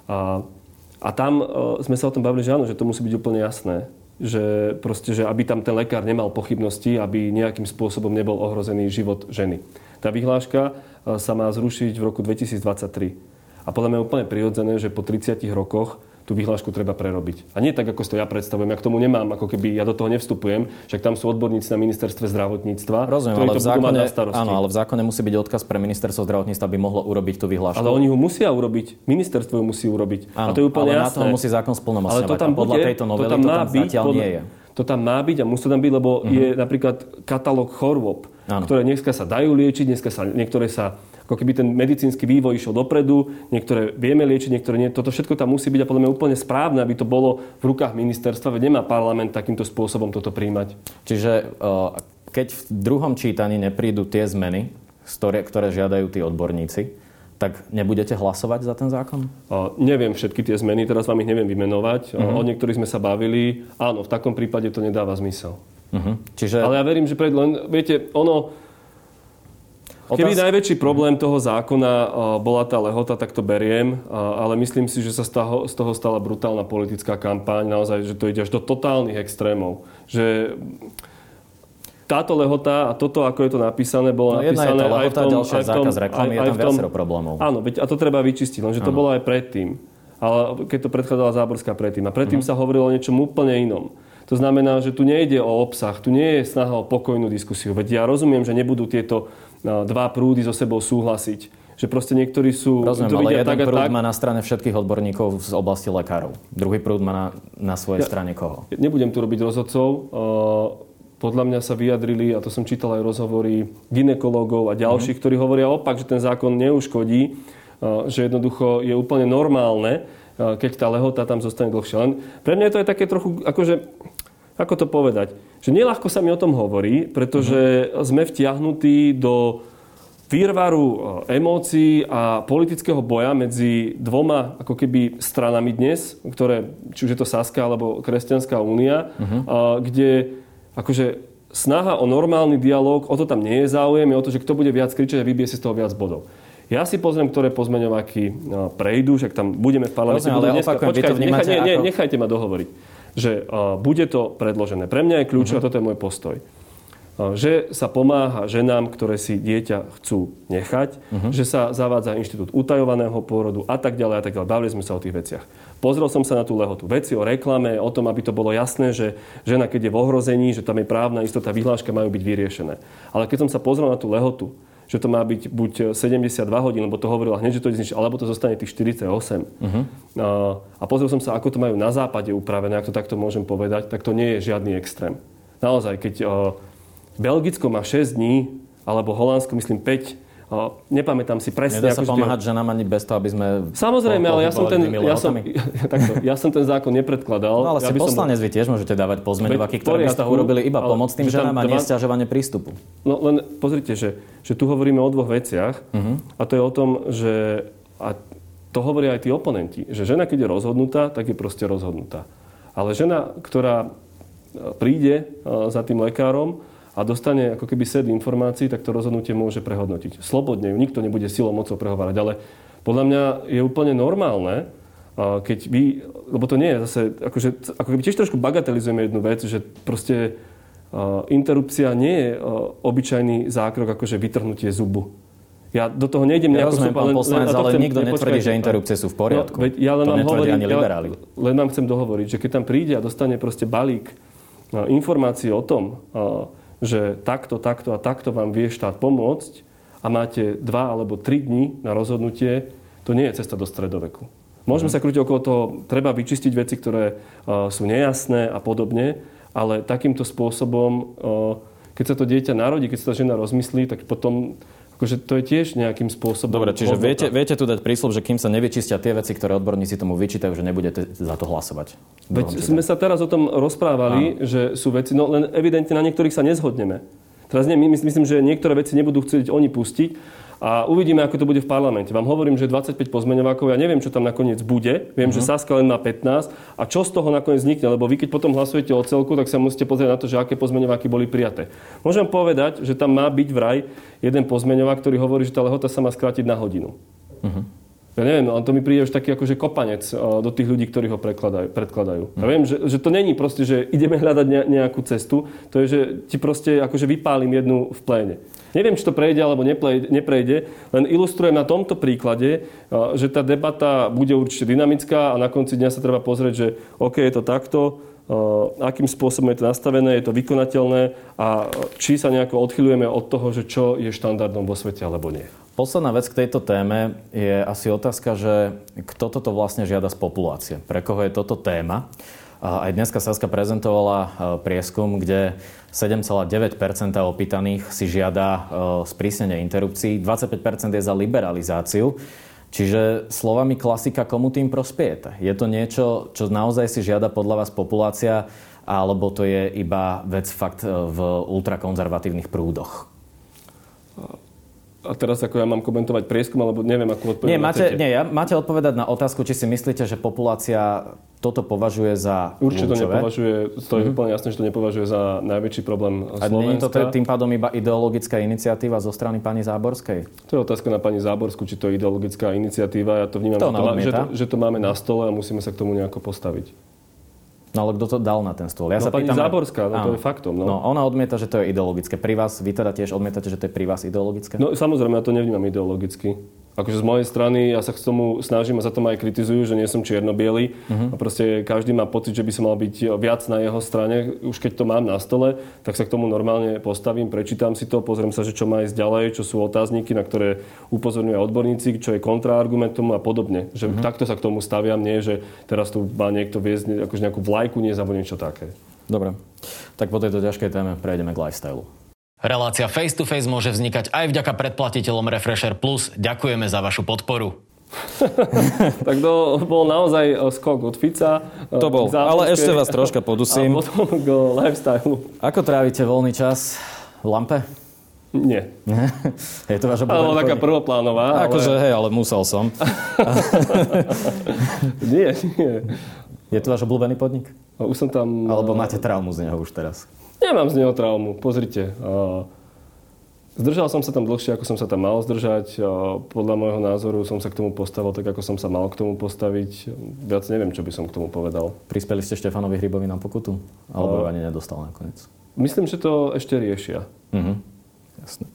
A, a tam uh, sme sa o tom bavili, že áno, že to musí byť úplne jasné že, proste, že aby tam ten lekár nemal pochybnosti, aby nejakým spôsobom nebol ohrozený život ženy. Tá vyhláška e, sa má zrušiť v roku 2023. A podľa mňa je úplne prirodzené, že po 30 rokoch tú vyhlášku treba prerobiť. A nie tak, ako si to ja predstavujem. Ja k tomu nemám, ako keby ja do toho nevstupujem. Však tam sú odborníci na ministerstve zdravotníctva, Rozumiem, ktorí ale to v zákone, na starosti. Áno, ale v zákone musí byť odkaz pre ministerstvo zdravotníctva, aby mohlo urobiť tú vyhlášku. Ale oni ho musia urobiť. Ministerstvo ju musí urobiť. Áno, a to je úplne ale jasné. na to musí zákon splnomocňovať. Ale to tam bude, podľa tejto novely to tam, má to tam byť, zatiaľ podľa, nie je. To tam má byť a musí to tam byť, lebo uh-huh. je napríklad katalóg chorôb, ktoré dneska sa dajú liečiť, dneska sa, niektoré sa ako keby ten medicínsky vývoj išiel dopredu, niektoré vieme liečiť, niektoré nie. Toto všetko tam musí byť a podľa mňa úplne správne, aby to bolo v rukách ministerstva, veď nemá parlament takýmto spôsobom toto príjmať. Čiže keď v druhom čítaní neprídu tie zmeny, ktoré žiadajú tí odborníci, tak nebudete hlasovať za ten zákon? O, neviem všetky tie zmeny, teraz vám ich neviem vymenovať. Uh-huh. O niektorých sme sa bavili. Áno, v takom prípade to nedáva zmysel. Uh-huh. Čiže... Ale ja verím, že pred len, viete, ono, Keby najväčší problém toho zákona bola tá lehota, tak to beriem, ale myslím si, že sa z toho stala brutálna politická kampaň, naozaj, že to ide až do totálnych extrémov. Že táto lehota a toto, ako je to napísané, bolo no, napísané je to lehota, aj v tom... Ďalšia aj v tom, zákaz reklamy, aj, je tam viacero problémov. Áno, veď, a to treba vyčistiť, lenže to bolo aj predtým. Ale keď to predchádzala Záborská predtým. A predtým uh-huh. sa hovorilo o niečom úplne inom. To znamená, že tu nejde o obsah, tu nie je snaha o pokojnú diskusiu. Veď ja rozumiem, že nebudú tieto dva prúdy so sebou súhlasiť. Že proste niektorí sú... Rozumiem, to ale jeden tak prúd tak. má na strane všetkých odborníkov z oblasti lekárov. Druhý prúd má na, na svojej ja, strane koho? Nebudem tu robiť rozhodcov. Podľa mňa sa vyjadrili, a to som čítal aj rozhovory ginekológov a ďalších, mm-hmm. ktorí hovoria opak, že ten zákon neuškodí, že jednoducho je úplne normálne, keď tá lehota tam zostane dlhšie. Len pre mňa to je také trochu, akože, ako to povedať, že nelahko sa mi o tom hovorí, pretože uh-huh. sme vtiahnutí do výrvaru e, emócií a politického boja medzi dvoma ako keby stranami dnes, ktoré, či už je to Saska alebo Kresťanská únia, uh-huh. kde akože snaha o normálny dialog, o to tam nie je záujem, je o to, že kto bude viac kričať a vybije si z toho viac bodov. Ja si pozriem, ktoré pozmeňováky prejdú, však tam budeme v parlamente. Rozumiem, ale dneska, opakujem, počkajte, vy to nechaj, nie, nechajte ma dohovoriť. Že uh, bude to predložené. Pre mňa je kľúčové, uh-huh. toto je môj postoj že sa pomáha ženám, ktoré si dieťa chcú nechať, uh-huh. že sa zavádza inštitút utajovaného pôrodu a tak ďalej a tak ďalej. Bavili sme sa o tých veciach. Pozrel som sa na tú lehotu. Veci o reklame, o tom, aby to bolo jasné, že žena, keď je v ohrození, že tam je právna istota, vyhláška majú byť vyriešené. Ale keď som sa pozrel na tú lehotu, že to má byť buď 72 hodín, lebo to hovorila hneď, že to je alebo to zostane tých 48. Uh-huh. A, a pozrel som sa, ako to majú na západe upravené, ak to takto môžem povedať, tak to nie je žiadny extrém. Naozaj, keď Belgicko má 6 dní, alebo Holandsko myslím 5 nepamätám si presne. Nedá sa pomáhať ženám ani bez toho, aby sme... Samozrejme, ale ja som, ten, ja, som, [LAUGHS] takto, ja som ten zákon nepredkladal. No ale ja si poslanec, som... vy tiež môžete dávať pozmeňovaky, ktoré by toho urobili iba pomoc tým ženám a nie stiažovanie prístupu. No len pozrite, že, že tu hovoríme o dvoch veciach uh-huh. a to je o tom, že a to hovoria aj tí oponenti, že žena, keď je rozhodnutá, tak je proste rozhodnutá. Ale žena, ktorá príde za tým lekárom, a dostane ako keby sed informácií, tak to rozhodnutie môže prehodnotiť. Slobodne ju nikto nebude silou mocou prehovárať, ale podľa mňa je úplne normálne, keď vy, lebo to nie je zase, akože, ako keby tiež trošku bagatelizujeme jednu vec, že proste interrupcia nie je obyčajný zákrok, akože vytrhnutie zubu. Ja do toho nejdem nejako... Ja rozumiem, pán poslanec, ale chcem, nikto netvrdí, že interrupcie sú v poriadku. No, ja len to vám hovorím, ani liberáli. Ja len vám chcem dohovoriť, že keď tam príde a dostane proste balík informácií o tom, že takto, takto a takto vám vie štát pomôcť a máte dva alebo tri dní na rozhodnutie, to nie je cesta do stredoveku. Môžeme mhm. sa krútiť okolo toho, treba vyčistiť veci, ktoré uh, sú nejasné a podobne, ale takýmto spôsobom, uh, keď sa to dieťa narodí, keď sa tá žena rozmyslí, tak potom Akože to je tiež nejakým spôsobom... Dobre, čiže viete, viete tu dať prísľub, že kým sa nevyčistia tie veci, ktoré odborníci tomu vyčítajú, že nebudete za to hlasovať. Veď sme sa teraz o tom rozprávali, Áno. že sú veci, no len evidentne na niektorých sa nezhodneme. Teraz nie, my myslím, že niektoré veci nebudú chcieť oni pustiť, a uvidíme, ako to bude v parlamente. Vám hovorím, že 25 pozmeňovákov, ja neviem, čo tam nakoniec bude. Viem, uh-huh. že mhm. Saska len má 15. A čo z toho nakoniec vznikne? Lebo vy, keď potom hlasujete o celku, tak sa musíte pozrieť na to, že aké pozmeňováky boli prijaté. Môžem povedať, že tam má byť vraj jeden pozmeňovák, ktorý hovorí, že tá lehota sa má skrátiť na hodinu. Uh-huh. Ja neviem, ale to mi príde už taký akože kopanec do tých ľudí, ktorí ho predkladajú. predkladajú. Ja viem, že, že to není proste, že ideme hľadať nejakú cestu, to je, že ti proste akože vypálim jednu v pléne. Neviem, či to prejde alebo neprejde, len ilustrujem na tomto príklade, že tá debata bude určite dynamická a na konci dňa sa treba pozrieť, že OK, je to takto, akým spôsobom je to nastavené, je to vykonateľné a či sa nejako odchylujeme od toho, že čo je štandardom vo svete alebo nie. Posledná vec k tejto téme je asi otázka, že kto toto vlastne žiada z populácie. Pre koho je toto téma? Aj dneska Saska prezentovala e, prieskum, kde 7,9% opýtaných si žiada e, sprísnenie interrupcií, 25% je za liberalizáciu. Čiže slovami klasika, komu tým prospiete? Je to niečo, čo naozaj si žiada podľa vás populácia, alebo to je iba vec fakt e, v ultrakonzervatívnych prúdoch? A teraz ako ja mám komentovať prieskum, alebo neviem, ako odpovedať nie, máte, nie, ja, máte odpovedať na otázku, či si myslíte, že populácia toto považuje za Určite to nepovažuje, to je mm-hmm. úplne jasné, že to nepovažuje za najväčší problém A Slovenska. nie je to tým pádom iba ideologická iniciatíva zo strany pani Záborskej? To je otázka na pani Záborsku, či to je ideologická iniciatíva. Ja to vnímam, to že, to, že, to, že to máme na stole a musíme sa k tomu nejako postaviť. No ale kto to dal na ten stôl? Ja no, sa pani pýtam, Záborská, no, to je faktom. No. no. ona odmieta, že to je ideologické. Pri vás, vy teda tiež odmietate, že to je pri vás ideologické? No samozrejme, ja to nevnímam ideologicky akože z mojej strany ja sa k tomu snažím a za to ma aj kritizujú, že nie som čierno uh-huh. Mhm. a proste každý má pocit, že by som mal byť viac na jeho strane. Už keď to mám na stole, tak sa k tomu normálne postavím, prečítam si to, pozriem sa, že čo má ísť ďalej, čo sú otázniky, na ktoré upozorňujú odborníci, čo je kontraargumentom a podobne. Že uh-huh. takto sa k tomu staviam, nie, že teraz tu má niekto viesť akože nejakú vlajku, nie alebo niečo také. Dobre, tak po tejto ťažkej téme prejdeme k lifestyle. Relácia Face to Face môže vznikať aj vďaka predplatiteľom Refresher Plus. Ďakujeme za vašu podporu. [LAUGHS] tak to bol naozaj eh, skok od Fica. Eh, to bol, ale ešte vás troška podusím. [LAUGHS] A potom k lifestyle. Ako trávite voľný čas v lampe? Nie. [LAUGHS] je to váš obľúbený taká prvoplánová. Akože, ale... hej, ale musel som. nie, nie. Je to váš obľúbený podnik? Už som tam... Alebo máte traumu z neho už teraz? Nemám z neho traumu. Pozrite. Zdržal som sa tam dlhšie, ako som sa tam mal zdržať. Podľa môjho názoru som sa k tomu postavil tak, ako som sa mal k tomu postaviť. Viac neviem, čo by som k tomu povedal. Prispeli ste Štefanovi Hrybovi na pokutu? Alebo ani nedostal nakoniec? Myslím, že to ešte riešia. Uh-huh. Jasne.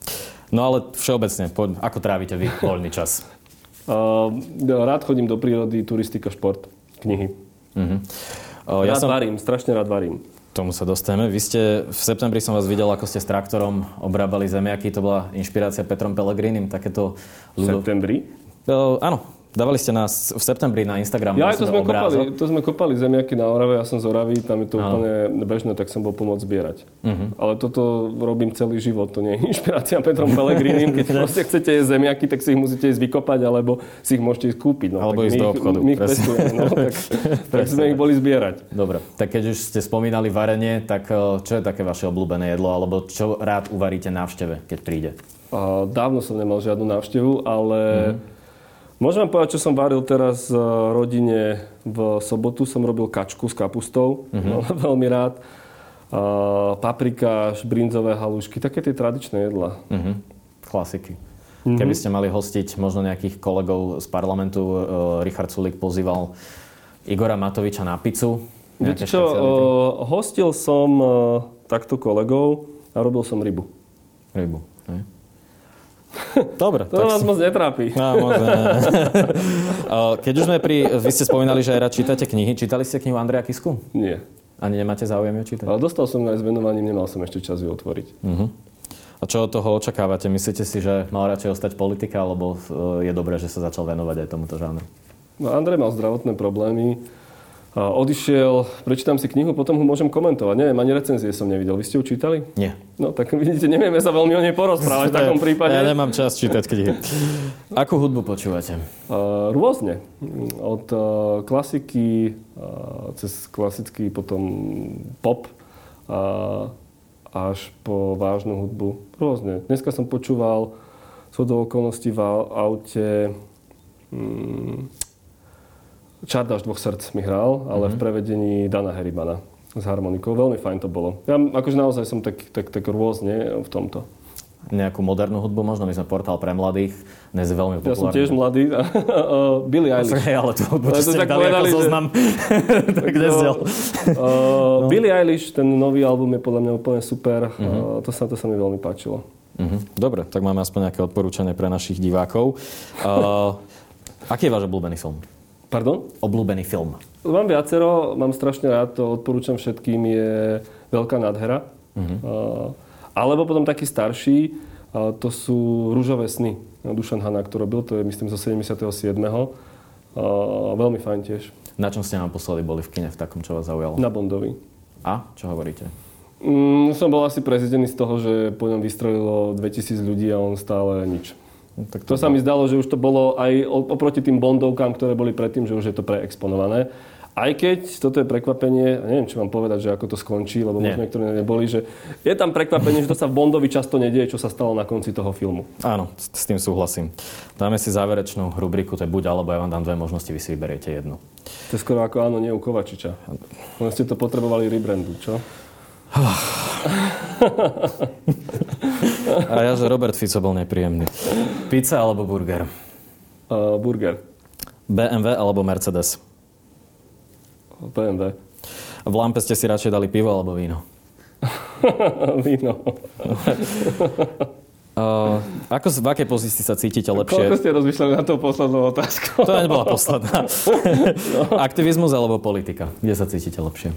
No ale všeobecne, poď, ako trávite vy voľný čas? Rád chodím do prírody, turistika, šport, knihy. Uh, ja rád som... varím, strašne rád varím tomu sa dostaneme. Vy ste, v septembri som vás videl, ako ste s traktorom obrábali zemiaky. To bola inšpirácia Petrom Pellegrinim, takéto ľudo... V septembri? Uh, áno, Dávali ste nás v septembri na Instagram. Ja, to sme, kopali, to sme kopali zemiaky na Orave, ja som z Oravy, tam je to no. úplne bežné, tak som bol pomôcť zbierať. Uh-huh. Ale toto robím celý život, to nie je [LAUGHS] inšpirácia Petrom Pelegrinim. Keď [LAUGHS] proste chcete jesť zemiaky, tak si ich musíte ísť vykopať, alebo si ich môžete ísť kúpiť. No, alebo ísť do obchodu. My ich pestujeme, no, tak, [LAUGHS] tak sme ich boli zbierať. Dobre, tak keď už ste spomínali varenie, tak eh, čo je také vaše obľúbené jedlo, alebo čo rád uvaríte návšteve, keď príde? Uh, dávno som nemal žiadnu návštevu, ale... Uh-huh Môžem vám povedať, čo som varil teraz v rodine v sobotu. Som robil kačku s kapustou, mm-hmm. [LAUGHS] veľmi rád. Uh, paprika, brinzové halušky, také tie tradičné jedla. Mm-hmm. Klasiky. Mm-hmm. Keby ste mali hostiť možno nejakých kolegov z parlamentu, uh, Richard Sulik pozýval Igora Matoviča na pizzu. Viete čo, uh, hostil som uh, takto kolegov a robil som rybu. Rybu, ne? Dobre. To vás moc netrápi. No, moc ne. [LAUGHS] Keď už sme pri... Vy ste spomínali, že aj rád čítate knihy. Čítali ste knihu Andreja Kisku? Nie. Ani nemáte záujem ju čítať? Ale dostal som aj s venovaním, nemal som ešte čas ju otvoriť. Uh-huh. A čo od toho očakávate? Myslíte si, že mal radšej ostať politika, alebo e, je dobré, že sa začal venovať aj tomuto žánru? No, Andrej mal zdravotné problémy odišiel, prečítam si knihu, potom ho môžem komentovať. Neviem, ani recenzie som nevidel. Vy ste ju čítali? Nie. No tak vidíte, nevieme sa veľmi o nej porozprávať v [LAUGHS] takom prípade. Ja nemám čas čítať knihy. [LAUGHS] Akú hudbu počúvate? Rôzne. Od uh, klasiky uh, cez klasický potom pop uh, až po vážnu hudbu. Rôzne. Dneska som počúval sú do okolností v aute um, Čardáš dvoch srdc mi hral, ale mm-hmm. v prevedení Dana Heribana s harmonikou. Veľmi fajn to bolo. Ja akože naozaj som tak, tak, tak rôzne v tomto. Nejakú modernú hudbu možno? My sme portál pre mladých. Dnes je veľmi populárny. Ja som tiež mladý. [LAUGHS] Billy Eilish. Hey, ale to hudbu, čo ste dali ako zoznam. [LAUGHS] tak nezdiel. Uh, no. Billy Eilish, ten nový album je podľa mňa úplne super. Uh-huh. Uh, to, sa, to sa mi veľmi páčilo. Uh-huh. Dobre, tak máme aspoň nejaké odporúčanie pre našich divákov. Uh, [LAUGHS] aký je váš obľúbený film? Pardon? Obľúbený film. Mám viacero, mám strašne rád, to odporúčam všetkým, je Veľká nádhera. Uh-huh. Uh, alebo potom taký starší, to sú Rúžové sny. Dušan Hanák to robil, to je myslím zo 77. Uh, veľmi fajn tiež. Na čom ste naposledy boli v kine v takom, čo vás zaujalo? Na Bondovi. A? Čo hovoríte? Mm, som bol asi prezidený z toho, že po ňom vystrelilo 2000 ľudí a on stále nič. No, tak to, to sa mi zdalo, že už to bolo aj oproti tým bondovkám, ktoré boli predtým, že už je to preexponované. Aj keď toto je prekvapenie, neviem, čo vám povedať, že ako to skončí, lebo možno niektoré neboli, že je tam prekvapenie, že to sa v Bondovi často nedieje, čo sa stalo na konci toho filmu. Áno, s tým súhlasím. Dáme si záverečnú rubriku, to je buď alebo, ja vám dám dve možnosti, vy si vyberiete jednu. To je skoro ako áno, nie u Kovačiča. Len ste to potrebovali rebrandu, čo? A ja, že Robert Fico bol nepríjemný. Pizza alebo burger? Uh, burger. BMW alebo Mercedes? BMW. V lampe ste si radšej dali pivo alebo víno? [LAUGHS] víno. [LAUGHS] Uh, ako, v akej pozícii sa cítite lepšie? Koľko ste rozmýšľali na tú poslednú otázku? To nebola posledná. [LAUGHS] no. Aktivizmus alebo politika? Kde sa cítite lepšie?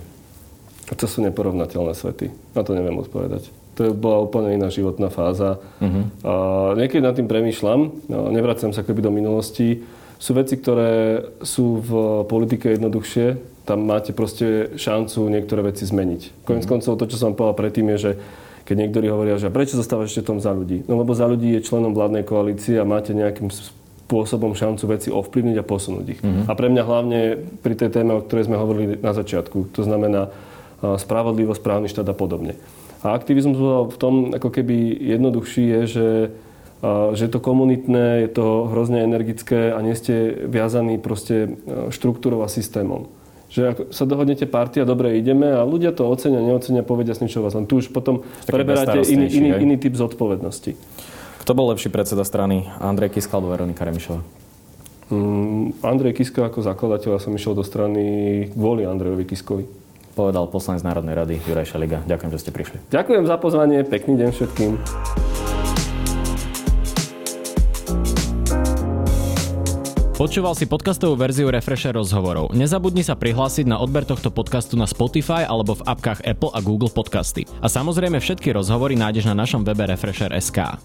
To sú neporovnateľné svety. Na to neviem odpovedať. To bola úplne iná životná fáza. Uh-huh. A niekedy nad tým premýšľam, no, nevracam sa keby do minulosti. Sú veci, ktoré sú v politike jednoduchšie. Tam máte proste šancu niektoré veci zmeniť. Konec uh-huh. koncov to, čo som povedal predtým, je, že keď niektorí hovoria, že prečo zostávaš ešte tom za ľudí? No lebo za ľudí je členom vládnej koalície a máte nejakým spôsobom šancu veci ovplyvniť a posunúť ich. Uh-huh. A pre mňa hlavne pri tej téme, o ktorej sme hovorili na začiatku, to znamená spravodlivosť, právny štát a podobne. A aktivizmus v tom ako keby jednoduchší je, že, že je to komunitné, je to hrozne energické a nie ste viazaní proste štruktúrou a systémom. že ako sa dohodnete partia, dobre ideme a ľudia to ocenia, neocenia, povedia s ničo vás. Len tu už potom Taký preberáte iný, iný, hej? iný typ zodpovednosti. Kto bol lepší predseda strany? Andrej Kiska alebo Veronika Remišová? Mm, Andrej Kiska ako zakladateľ, ja som išiel do strany kvôli Andrejovi Kiskovi. Povedal poslanec Národnej rady Juraj Šeliga. Ďakujem, že ste prišli. Ďakujem za pozvanie, pekný deň všetkým. Počúval si podcastovú verziu Refresher rozhovorov. Nezabudni sa prihlásiť na odber tohto podcastu na Spotify alebo v apkách Apple a Google Podcasty. A samozrejme všetky rozhovory nájdeš na našom webe Refresher.sk.